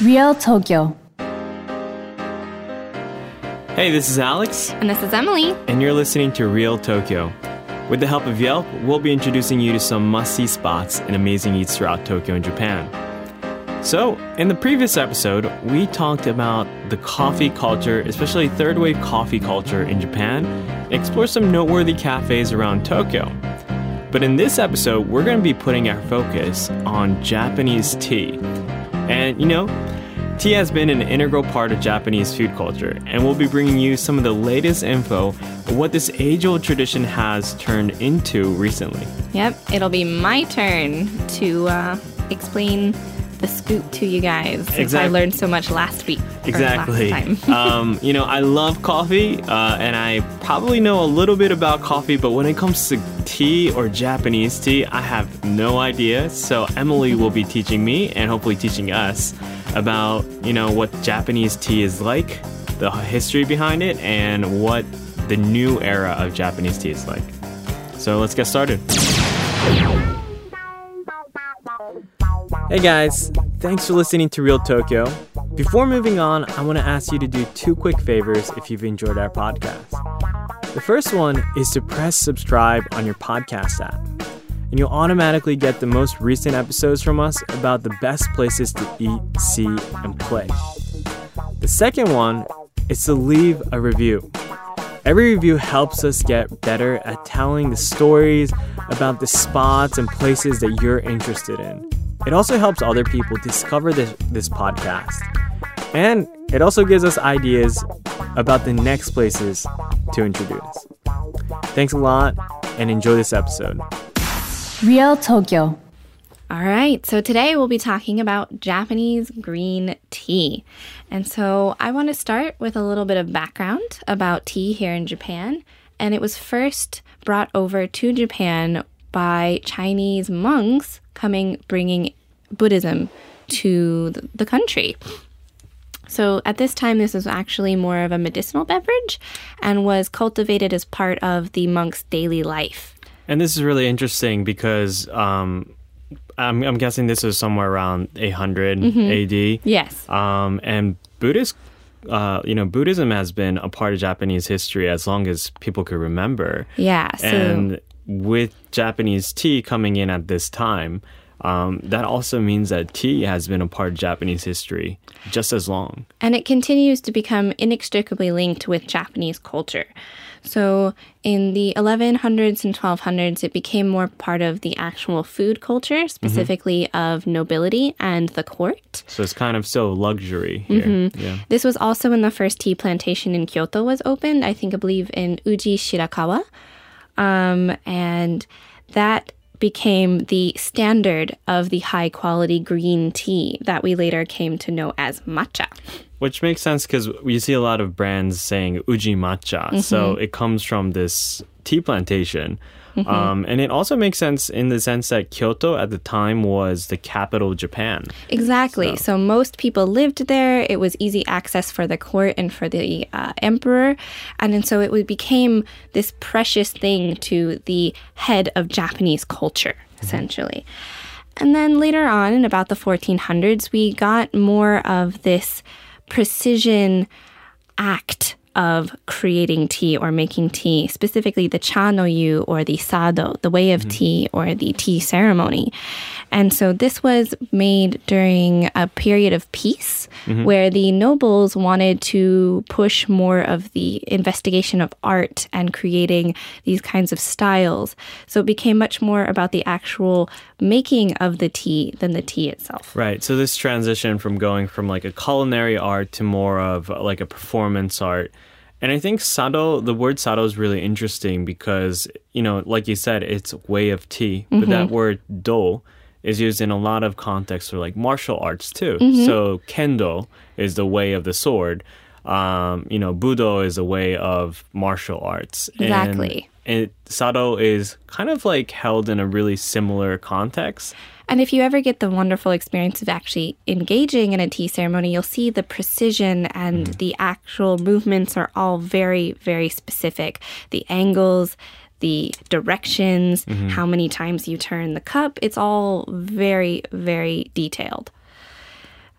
Real Tokyo Hey, this is Alex, And this is Emily. and you're listening to Real Tokyo. With the help of Yelp, we'll be introducing you to some must see spots and amazing eats throughout Tokyo and Japan. So, in the previous episode, we talked about the coffee culture, especially third wave coffee culture in Japan, and explore some noteworthy cafes around Tokyo. But in this episode, we're going to be putting our focus on Japanese tea. And you know, tea has been an integral part of Japanese food culture, and we'll be bringing you some of the latest info of what this age old tradition has turned into recently. Yep, it'll be my turn to uh, explain the scoop to you guys since I learned so much last week. Exactly. last time. um, you know, I love coffee, uh, and I probably know a little bit about coffee, but when it comes to tea or Japanese tea, I have no idea. So Emily will be teaching me and hopefully teaching us about, you know, what Japanese tea is like, the history behind it, and what the new era of Japanese tea is like. So let's get started. Hey guys, thanks for listening to Real Tokyo. Before moving on, I want to ask you to do two quick favors if you've enjoyed our podcast. The first one is to press subscribe on your podcast app, and you'll automatically get the most recent episodes from us about the best places to eat, see, and play. The second one is to leave a review. Every review helps us get better at telling the stories about the spots and places that you're interested in. It also helps other people discover this, this podcast. And it also gives us ideas about the next places to introduce. Thanks a lot and enjoy this episode. Real Tokyo All right, so today we'll be talking about Japanese green tea. And so I want to start with a little bit of background about tea here in Japan. And it was first brought over to Japan by Chinese monks coming, bringing Buddhism to the- country. So at this time, this was actually more of a medicinal beverage and was cultivated as part of the monk's daily life. And this is really interesting because um, I'm, I'm guessing this is somewhere around 800 AD. Yes. Um, and Buddhist, uh, you know, Buddhism has been a part of Japanese history as long as people could remember. Yeah. So And with Japanese tea coming in at this time, um, that also means that tea has been a part of Japanese history just as long. and it continues to become inextricably linked with Japanese culture. So in the 1100s and 1200s, it became more part of the actual food culture, specifically of nobility and the court. So it's kind of still luxury here. Yeah. This was also when the first tea plantation in Kyoto was opened, I think, I believe, in Uji Shirakawa. Um, and that became the standard of the high quality green tea that we later came to know as matcha. Which makes sense because you see a lot of brands saying uji matcha. So it comes from this tea plantation. Um, and it also makes sense in the sense that Kyoto at the time was the capital of Japan. Exactly. So. most people lived there. It was easy access for the court and for the uh, emperor. And, then so it became this precious thing to the head of Japanese culture, essentially. And then later on, in about the 1400s, we got more of this precision act of creating tea or making tea, specifically the cha no yu or the sado, the way of mm-hmm. tea or the tea ceremony. And so this was made during a period of peace mm-hmm. where the nobles wanted to push more of the investigation of art and creating these kinds of styles. So it became much more about the actual making of the tea than the tea itself. Right. So this transition from going from like a culinary art to more of like a performance art. And I think sado, the word sado is really interesting because, you know, like you said, it's way of tea. But that word do is used in a lot of contexts for like martial arts too. So kendo is the way of the sword. Um, you know, budo is a way of martial arts. And Exactly. it sado is kind of like held in a really similar context. And if you ever get the wonderful experience of actually engaging in a tea ceremony, you'll see the precision and mm. the actual movements are all very, very specific. The angles, the directions, mm-hmm. how many times you turn the cup, it's all very, very detailed.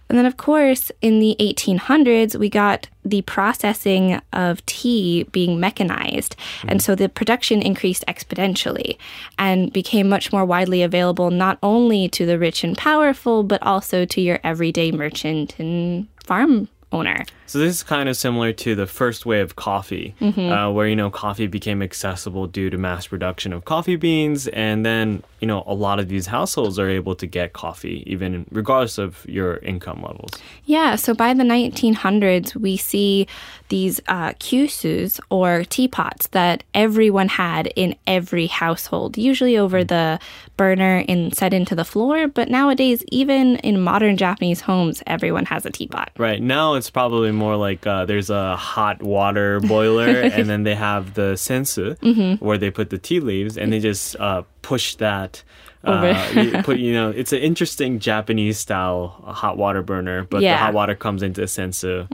And then, of course, in the 1800s, we got the processing of tea being mechanized. And mm-hmm. so the production increased exponentially and became much more widely available not only to the rich and powerful, but also to your everyday merchant and farm owner. So this is kind of similar to the first wave of coffee, uh, where you know coffee became accessible due to mass production of coffee beans, and then you know a lot of these households are able to get coffee even regardless of your income levels. Yeah, so by the 1900s, we see these uh, kyusus or teapots that everyone had in every household, usually over the burner and set into the floor. But nowadays, even in modern Japanese homes, everyone has a teapot. Right now, it's probably more like uh, there's a hot water boiler, and then they have the sensu where they put the tea leaves, and they just uh, push that. Uh, you put you know it's an interesting Japanese style hot water burner, but the hot water comes into a sensu.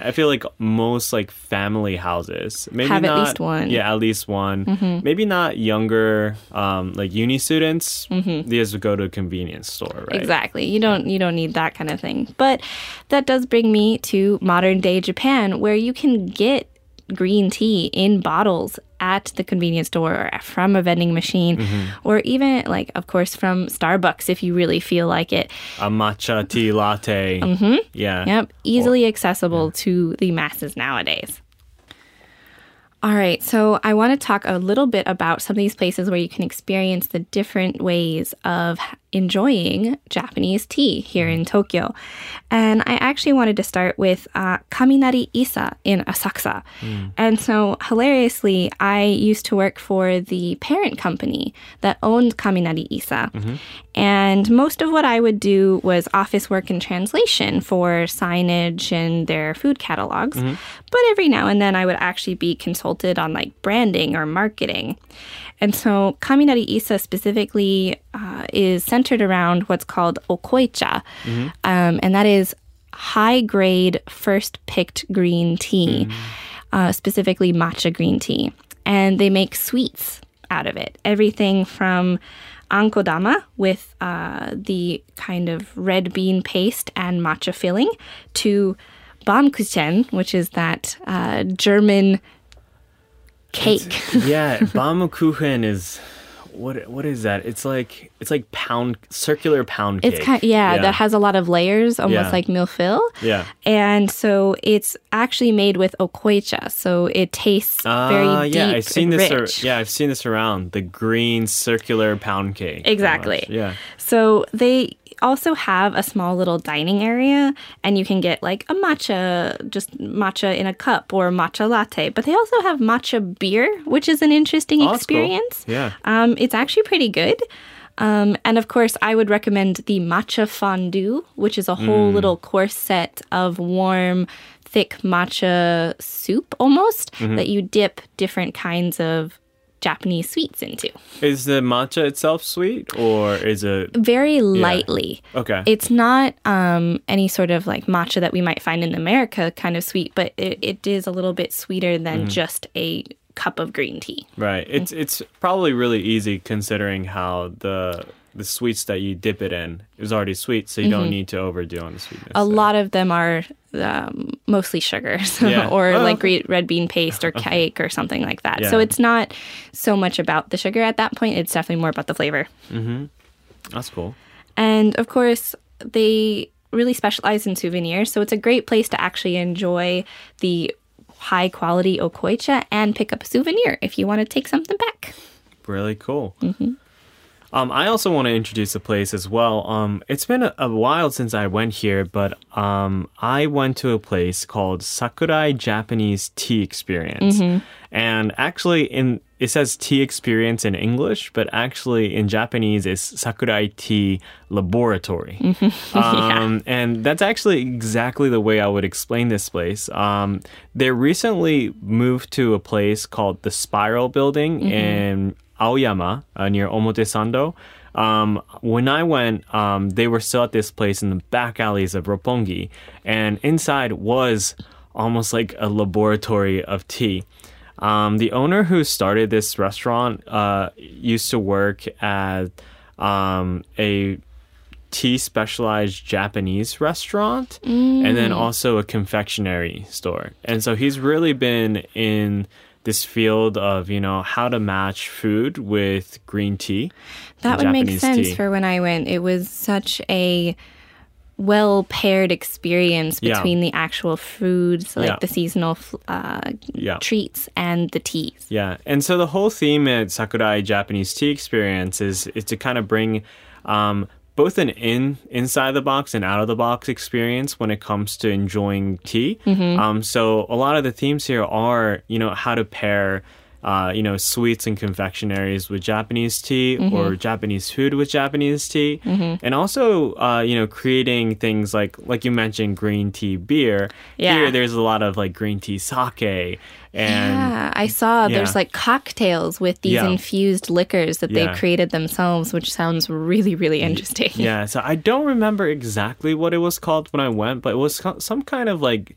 I feel like most like family houses maybe Have at least one. Yeah, at least one. Maybe not younger um, like uni students. They just go to a convenience store, right? Exactly. You don't you don't need that kind of thing. But that does bring me to modern day Japan where you can get green tea in bottles at the convenience store or from a vending machine or even like of course from Starbucks if you really feel like it. A matcha tea latte. Mm-hmm. Yeah. Yep, easily accessible to the masses nowadays. All right, so I want to talk a little bit about some of these places where you can experience the different ways of enjoying Japanese tea here in Tokyo. And I actually wanted to start with uh, Kaminari Issa in Asakusa. Mm. And so, hilariously, I used to work for the parent company that owned Kaminari Issa. Mm-hmm. And most of what I would do was office work and translation for signage and their food catalogs. Mm-hmm. But every now and then I would actually be consulted on like branding or marketing. And so Kaminari Issa specifically uh, is centered around what's called okoicha. Um, and that is high grade, first picked green tea, uh, specifically matcha green tea. And they make sweets out of it. Everything from ankodama with uh, the kind of red bean paste and matcha filling to Baumkuchen, which is that uh, German cake. yeah, Baumkuchen is what what is that? It's like it's like pound circular pound cake. It's kind yeah, that has a lot of layers, almost Yeah. like millefeuille. Yeah. And so it's actually made with okoicha, so it tastes very Ah, deep yeah, I've seen this. ar- rich. yeah, I've seen this around the green circular pound cake. Exactly. Yeah. So they also have a small little dining area, and you can get like a matcha, just matcha in a cup or matcha latte. But they also have matcha beer, which is an interesting Oh, that's cool. experience. Yeah. Um, it's actually pretty good. Um, and of course, I would recommend the matcha fondue, which is a Mm. whole little course set of warm, thick matcha soup almost Mm-hmm. that you dip different kinds of Japanese sweets into. Is the matcha itself sweet or is it Very lightly. okay? It's not um, any sort of like matcha that we might find in America kind of sweet, but it, it is a little bit sweeter than Mm-hmm. just a cup of green tea. right. It's it's probably really easy considering how the the sweets that you dip it in is already sweet, so you don't need to overdo on the sweetness. Mm-hmm. A there. lot of them are um, mostly sugars Yeah. or Oh, like okay. red bean paste or cake or something like that. So it's not so much about the sugar at that point. It's definitely more about the flavor. That's cool. And of course, they really specialize in souvenirs. So it's a great place to actually enjoy the high quality okoicha and pick up a souvenir if you want to take something back. Really cool. Um, I also want to introduce a place as well. Um, it's been a, a while since I went here, but um, I went to a place called Sakurai Japanese Tea Experience, and actually, in it says Tea Experience in English, but actually in Japanese it's Sakurai Tea Laboratory. um, and that's actually exactly the way I would explain this place. Um, they recently moved to a place called the Spiral Building in Aoyama uh, near Omotesando. Um, when I went, um, they were still at this place in the back alleys of Roppongi, and inside was almost like a laboratory of tea. Um, the owner who started this restaurant uh, used to work at um, a tea specialized Japanese restaurant and then also a confectionery store. And so he's really been in this field of, you know, how to match food with green tea. That would make sense tea. for when I went. It was such a well paired experience Yeah. between the actual foods, like Yeah. the seasonal uh, Yeah. treats, and the teas. Yeah, and so the whole theme at Sakurai Japanese Tea Experience is is to kind of bring um, both an in inside the box and out of the box experience when it comes to enjoying tea. Um, so a lot of the themes here are you know how to pair. Uh, you know, sweets and confectionaries with Japanese tea or Japanese food with Japanese tea, and also, uh, you know, creating things like, like you mentioned, green tea beer. Yeah. Here, there's a lot of like green tea sake, and yeah, I saw Yeah. there's like cocktails with these Yeah. infused liquors that Yeah. they created themselves, which sounds really, really interesting. Yeah, so I don't remember exactly what it was called when I went, but it was some kind of like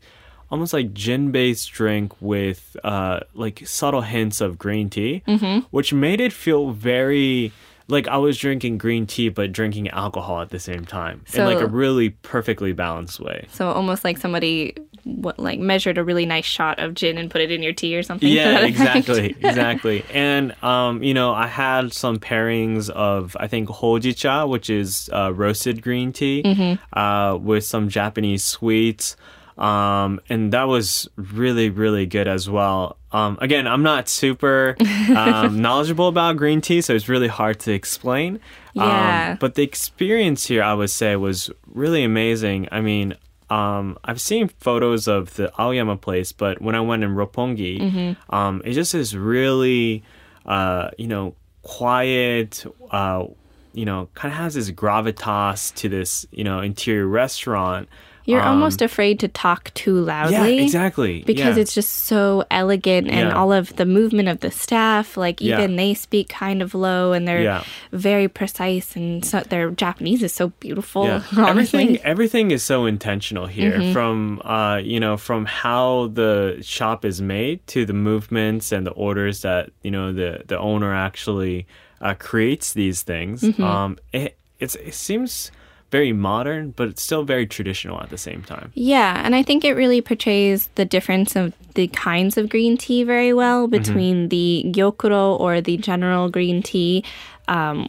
almost like gin based drink with uh like subtle hints of green tea, Mm-hmm. which made it feel very like I was drinking green tea but drinking alcohol at the same time in like a really perfectly balanced way. So almost like somebody what, like measured a really nice shot of gin and put it in your tea or something. Yeah, exactly, exactly. And um, you know, I had some pairings of I think hojicha, which is uh, roasted green tea, Mm-hmm. uh, with some Japanese sweets. Um, and that was really, really good as well. Um, again, I'm not super um, knowledgeable about green tea, so it's really hard to explain. Yeah. Um, but the experience here, I would say, was really amazing. I mean, um, I've seen photos of the Aoyama place, but when I went in Roppongi, Mm-hmm. um, it just is really, uh, you know, quiet. Uh, you know, kind of has this gravitas to this, you know, interior restaurant. You're Um, almost afraid to talk too loudly. yeah, exactly. Because yeah. it's just so elegant and Yeah. all of the movement of the staff, like Yeah. even they speak kind of low and they're Yeah. very precise and so their Japanese is so beautiful. Yeah. Everything everything is so intentional here Mm-hmm. from uh you know from how the shop is made to the movements and the orders that you know the the owner actually uh, creates these things. Mm-hmm. Um it it's, it seems very modern but it's still very traditional at the same time. Yeah, and I think it really portrays the difference of the kinds of green tea very well Mm-hmm. between the gyokuro or the general green tea um,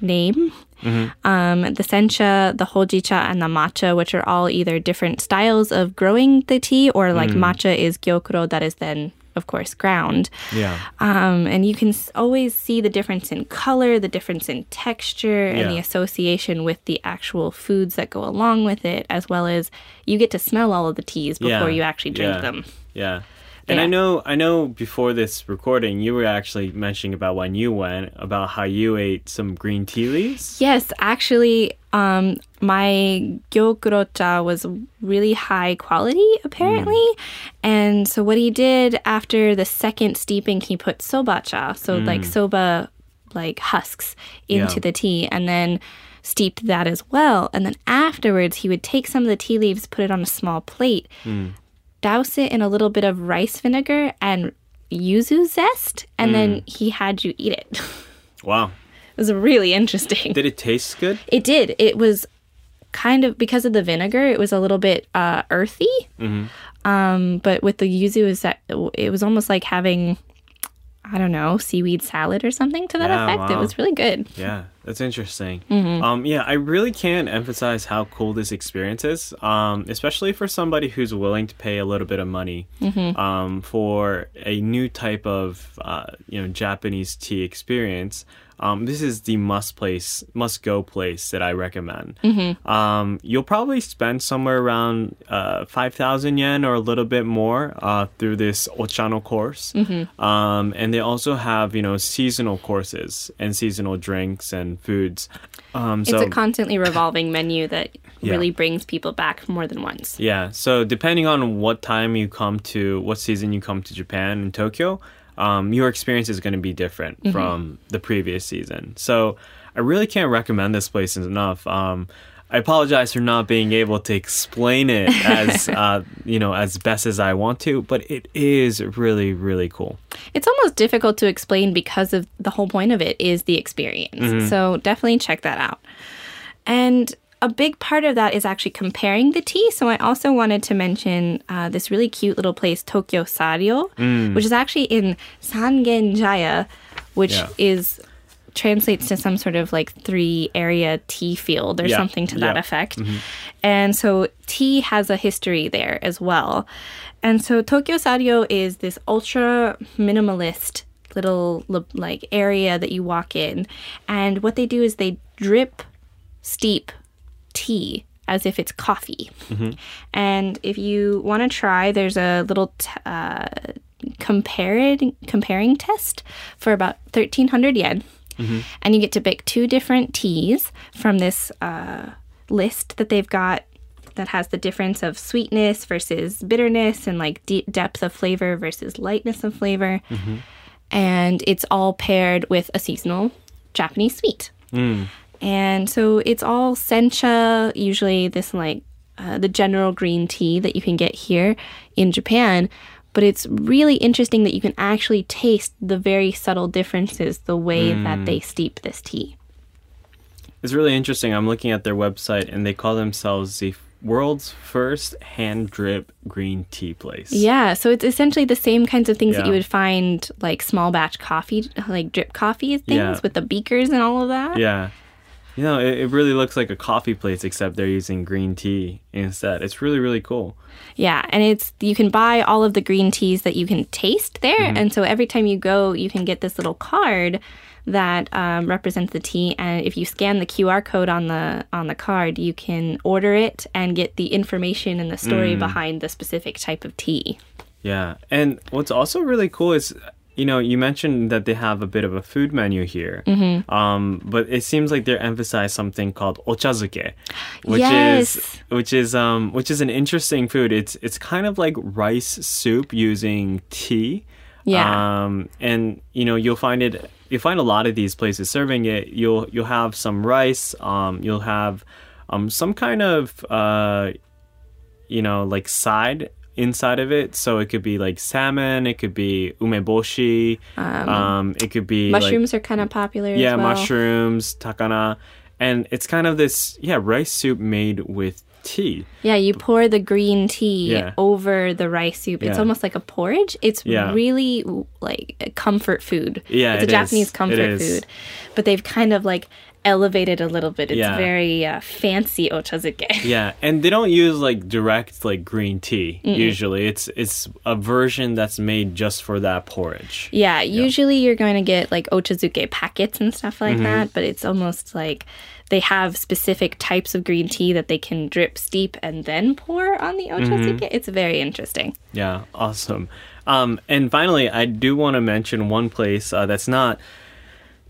name. Mm-hmm. Um, the sencha, the hojicha, and the matcha, which are all either different styles of growing the tea, or like Mm. matcha is gyokuro that is then, of course, ground. Yeah. Um, and you can always see the difference in color, the difference in texture, and the association with the actual foods that go along with it, as well as you get to smell all of the teas before Yeah. you actually drink Yeah. them. Yeah. And I know I know before this recording you were actually mentioning about when you went about how you ate some green tea leaves. Yes, actually, um, my gyokuro-cha was really high quality, apparently. Mm. And so what he did after the second steeping, he put soba-cha, so mm. like soba, like husks, into Yeah. the tea, and then steeped that as well. And then afterwards, he would take some of the tea leaves, put it on a small plate, mm. Douse it in a little bit of rice vinegar and yuzu zest, and then he had you eat it. Wow. It was really interesting. Did it taste good? It did. It was kind of because of the vinegar. It was a little bit uh, earthy. Um, but with the yuzu, is that it was almost like having, I don't know, seaweed salad or something to that Yeah, effect. It was really good. Yeah, that's interesting. Mm-hmm. Um, yeah, I really can't emphasize how cool this experience is, um, especially for somebody who's willing to pay a little bit of money Mm-hmm. um, for a new type of uh, you know Japanese tea experience. Um, this is the must place, must go place that I recommend. Mm-hmm. Um, you'll probably spend somewhere around uh, five thousand yen or a little bit more uh, through this Ochano course. Mm-hmm. Um, and they also have you know seasonal courses and seasonal drinks and foods. Um, so it's a constantly revolving menu that Yeah. really brings people back more than once. Yeah. So depending on what time you come to, what season you come to Japan and Tokyo, um, your experience is going to be different from the previous season. So I really can't recommend this place enough. Um, I apologize for not being able to explain it as uh, you know as best as I want to, but it is really really cool. It's almost difficult to explain because of the whole point of it is the experience. So definitely check that out. And a big part of that is actually comparing the tea. So I also wanted to mention uh, this really cute little place, Tokyo Saryo, which is actually in Sangenjaya, which Yeah. is translates to some sort of like three area tea field or Yeah. something to that Yeah. effect. And so tea has a history there as well. And so Tokyo Saryo is this ultra minimalist little like area that you walk in. And what they do is they drip steep tea as if it's coffee. And if you want to try, there's a little t- uh, comparing comparing test for about 1300 yen. And you get to pick two different teas from this uh, list that they've got that has the difference of sweetness versus bitterness and like deep depth of flavor versus lightness of flavor. And it's all paired with a seasonal Japanese sweet. And so it's all sencha, usually this like uh, the general green tea that you can get here in Japan. But it's really interesting that you can actually taste the very subtle differences the way that they steep this tea. It's really interesting. I'm looking at their website and they call themselves the world's first hand drip green tea place. Yeah, so it's essentially the same kinds of things that you would find like small batch coffee, like drip coffee things Yeah. with the beakers and all of that. Yeah. You know, it, it really looks like a coffee place except they're using green tea instead. It's really, really cool. Yeah, and it's you can buy all of the green teas that you can taste there, Mm-hmm. and so every time you go, you can get this little card that um, represents the tea, and if you scan the QR code on the on the card, you can order it and get the information and the story Mm. behind the specific type of tea. Yeah. And what's also really cool is, you know, you mentioned that they have a bit of a food menu here. Mm-hmm. Um, but it seems like they're emphasized something called ochazuke, which Yes. is which is um which is an interesting food. It's it's kind of like rice soup using tea. Yeah. Um, and you know, you'll find it. You find a lot of these places serving it. You'll you'll have some rice. Um, you'll have um some kind of uh, you know, like side inside of it. So it could be like salmon. It could be umeboshi. Um, it could be like- Mushrooms are kind of popular. yeah, as well. mushrooms, takana, and it's kind of this yeah rice soup made with tea. Yeah, you pour the green tea Yeah. over the rice soup. It's Yeah. almost like a porridge. It's Yeah. really like a comfort food. Yeah, it's a it Japanese is. comfort food, but they've kind of like elevated a little bit. It's very uh, fancy ochazuke. Yeah, and they don't use like direct like green tea. Usually, it's it's a version that's made just for that porridge. Yeah, usually you're going to get like ochazuke packets and stuff Mm-hmm. like that, but it's almost like they have specific types of green tea that they can drip, steep, and then pour on the ochazuke. Mm-hmm. It's very interesting. Yeah, awesome. Um, and finally, I do want to mention one place uh, that's not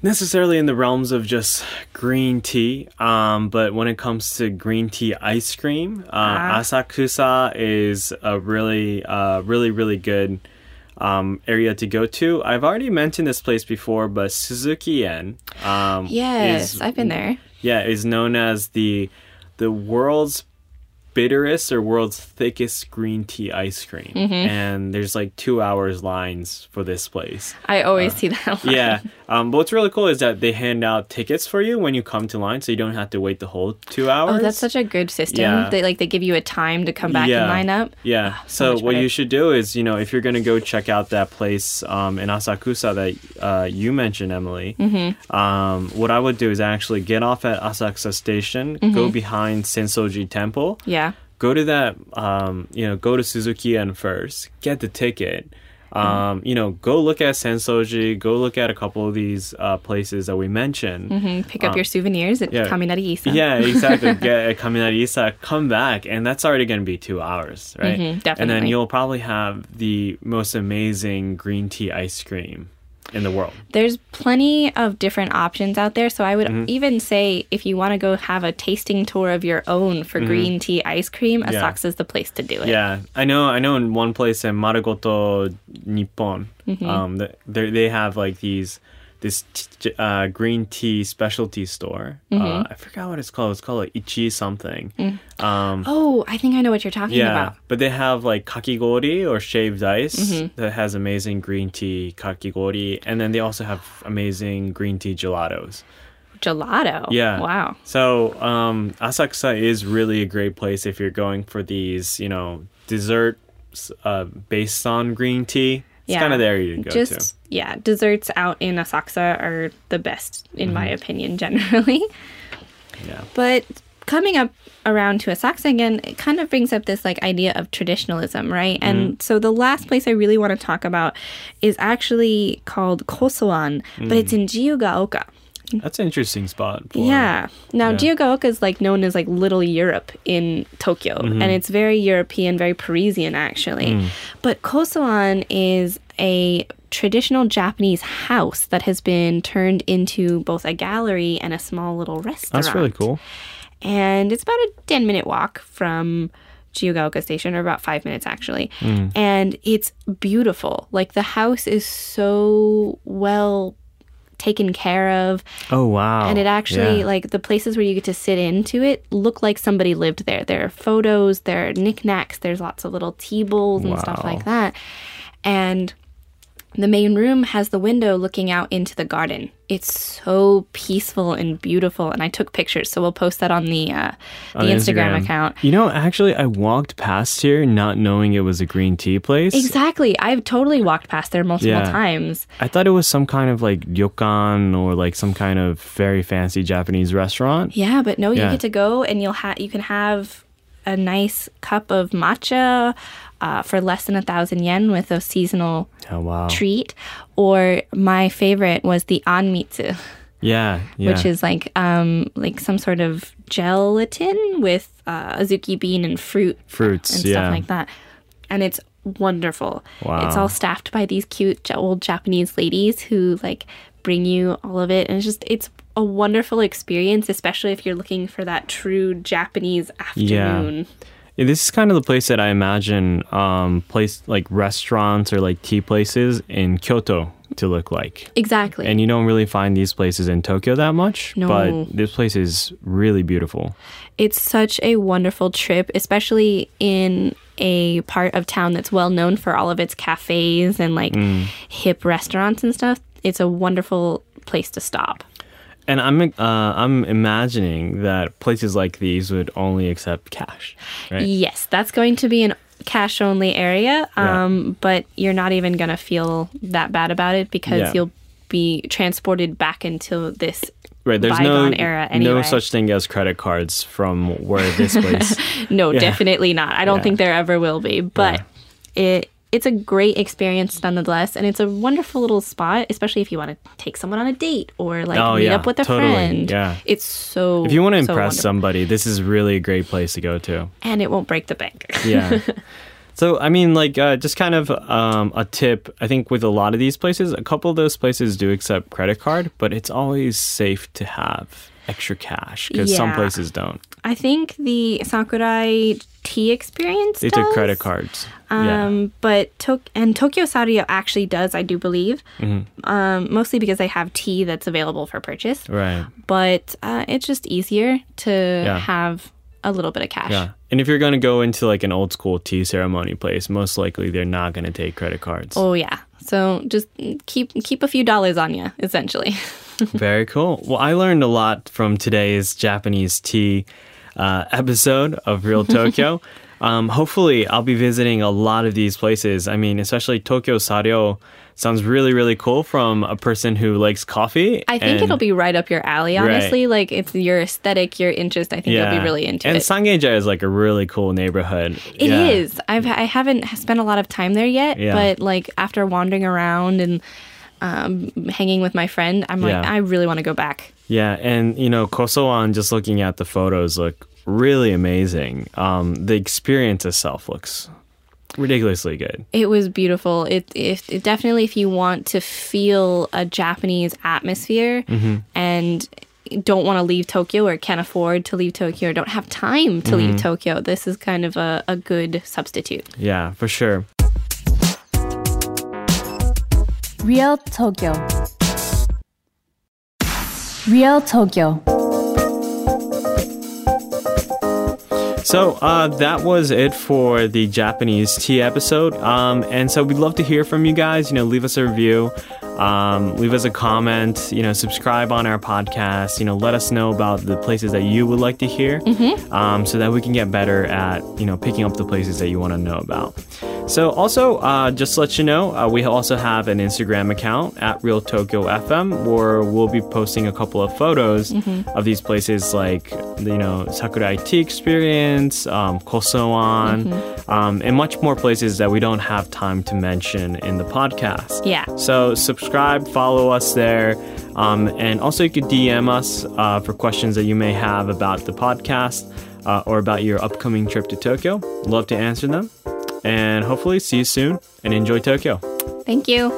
necessarily in the realms of just green tea, um, but when it comes to green tea ice cream, uh, Asakusa is a really, uh, really, really good um, area to go to. I've already mentioned this place before, but Suzukien. Um, Yes, I've been there. Yeah, is known as the the world's bitterest or world's thickest green tea ice cream. Mm-hmm. And there's like two hours lines for this place. I always see that. Uh, Yeah. Um, but what's really cool is that they hand out tickets for you when you come to line, so you don't have to wait the whole two hours. Oh, that's such a good system. Yeah. They like they give you a time to come back Yeah. and line up. Yeah. Ah, so so what you should do is, you know, if you're gonna go check out that place um, in Asakusa that uh, you mentioned, Emily, Mm-hmm. um, what I would do is actually get off at Asakusa Station, Mm-hmm. go behind Sensoji Temple, Yeah. Go to that, um, you know, go to Suzukien first, get the ticket. Um, you know, go look at Sensoji, go look at a couple of these uh, places that we mentioned. hmm Pick up your souvenirs at yeah. Kaminari Issa. Yeah, exactly. Get a Kaminari Issa, come back, and that's already going to be two hours, right? Mhm, And then you'll probably have the most amazing green tea ice cream in the world. There's plenty of different options out there. So I would Mm-hmm. even say if you want to go have a tasting tour of your own for green tea ice cream, Mm-hmm. Yeah. Asakusa is the place to do it. Yeah, I know. I know. In one place in Marugoto, Nippon, Mm-hmm. um, they they have like these this t- uh, green tea specialty store. Mm-hmm. Uh, I forgot what it's called. It's called like Ichi something. Um, Oh, I think I know what you're talking about. yeah, about. but they have like kakigori or shaved ice Mm-hmm. that has amazing green tea kakigori, and then they also have amazing green tea gelatos. gelato. Yeah. Wow. So, um, Asakusa is really a great place if you're going for these, you know, desserts uh, based on green tea. It's Yeah. kind of the area to go Just to. yeah, desserts out in Asakusa are the best in my Mm-hmm. opinion generally. Yeah. But coming up around to Asakusa again, it kind of brings up this like idea of traditionalism, right? Mm-hmm. And so the last place I really want to talk about is actually called Kosoan, but it's Mm. in Jiyugaoka. That's an interesting spot. For, Yeah. Now, Yeah. Is like known as like Little Europe in Tokyo, Mm-hmm. and it's very European, very Parisian actually. Mm. But Kosoan is a traditional Japanese house that has been turned into both a gallery and a small little restaurant. That's really cool. And it's about a 10 minute walk from Jiyugaoka station, or about five minutes actually. Mm. And it's beautiful. Like the house is so well taken care of. Oh, wow. And it actually, Yeah. like the places where you get to sit into it, look like somebody lived there. There are photos, there are knickknacks, there's lots of little tea bowls and stuff like that. And the main room has the window looking out into the garden. It's so peaceful and beautiful, and I took pictures, so we'll post that on the uh, the On Instagram, account. You know, actually, I walked past here not knowing it was a green tea place. Exactly, I've totally walked past there multiple Yeah. times. I thought it was some kind of like ryokan or like some kind of very fancy Japanese restaurant. Yeah, but no, you Yeah. get to go and you'll have you can have a nice cup of matcha uh, for less than a thousand yen with a seasonal Oh, wow. treat. Or my favorite was the anmitsu, Yeah. Yeah. which is like um like some sort of gelatin with uh, azuki bean and fruit fruits. and yeah. stuff like that. And it's wonderful. Wow. It's all staffed by these cute old Japanese ladies who like bring you all of it and it's just it's a wonderful experience especially if you're looking for that true Japanese afternoon. Yeah, this is kind of the place that I imagine um place like restaurants or like tea places in Kyoto to look like. Exactly. And you don't really find these places in Tokyo that much, No. but this place is really beautiful. it's such a wonderful trip, especially in a part of town that's well known for all of its cafes and like Mm. hip restaurants and stuff. It's a wonderful place to stop. And I'm uh, I'm imagining that places like these would only accept cash, right? Yes, that's going to be an cash only area, Yeah. um, but you're not even going to feel that bad about it because Yeah. you'll be transported back into this. Right, there's no bygone era no such thing as credit cards from where this place. No, Yeah. definitely not. I don't Yeah. think there ever will be, but it it's a great experience nonetheless, and it's a wonderful little spot, especially if you want to take someone on a date or like Oh, meet yeah, up with a totally, friend. yeah. it's so. if you want to so impress wonderful. somebody, this is really a great place to go to. and it won't break the bank. Yeah. So, I mean, like, uh, just kind of um, a tip. I think with a lot of these places, a couple of those places do accept credit card, but it's always safe to have extra cash because some places don't. I think the Sakurai tea experience. They took does. credit cards. yeah. Um, but Tok- and Tokyo Saryo actually does, I do believe, Mm-hmm. um, mostly because they have tea that's available for purchase. Right. But uh, it's just easier to Yeah. have a little bit of cash. Yeah. And if you're going to go into like an old school tea ceremony place, most likely they're not going to take credit cards. Oh yeah. So just keep keep a few dollars on you, essentially. Very cool. Well, I learned a lot from today's Japanese tea uh, episode of Real Tokyo. um, hopefully, I'll be visiting a lot of these places. I mean, especially Tokyo Saryo sounds really, really cool from a person who likes coffee. I think and- it'll be right up your alley, Right. honestly. Like it's your aesthetic, your interest. I think you'll be really into and it. Sangeja is like a really cool neighborhood. It yeah. is. I've I haven't spent a lot of time there yet, Yeah. but like after wandering around and um, hanging with my friend, I'm like, I really want to go back. Yeah, and you know, Kosoan, just looking at the photos, look really amazing. Um, the experience itself looks ridiculously good. It was beautiful. It, it, it definitely, if you want to feel a Japanese atmosphere Mm-hmm. and don't want to leave Tokyo or can't afford to leave Tokyo or don't have time to Mm-hmm. leave Tokyo, this is kind of a, a good substitute. Yeah, for sure. Real Tokyo. Real Tokyo. So uh, that was it for the Japanese tea episode. Um, and so we'd love to hear from you guys. You know, leave us a review. Um, leave us a comment, you know, subscribe on our podcast, you know, let us know about the places that you would like to hear um, so that we can get better at, you know, picking up the places that you want to know about. So, also, uh, just to let you know, uh, we also have an Instagram account at Real Tokyo FM where we'll be posting a couple of photos of these places like, you know, Sakurai Tea Experience, um, Kosoan, um, and much more places that we don't have time to mention in the podcast. Yeah. So subscribe, follow us there. Um, and also, you could DM us uh, for questions that you may have about the podcast uh, or about your upcoming trip to Tokyo. Love to answer them. And hopefully, see you soon and enjoy Tokyo. Thank you.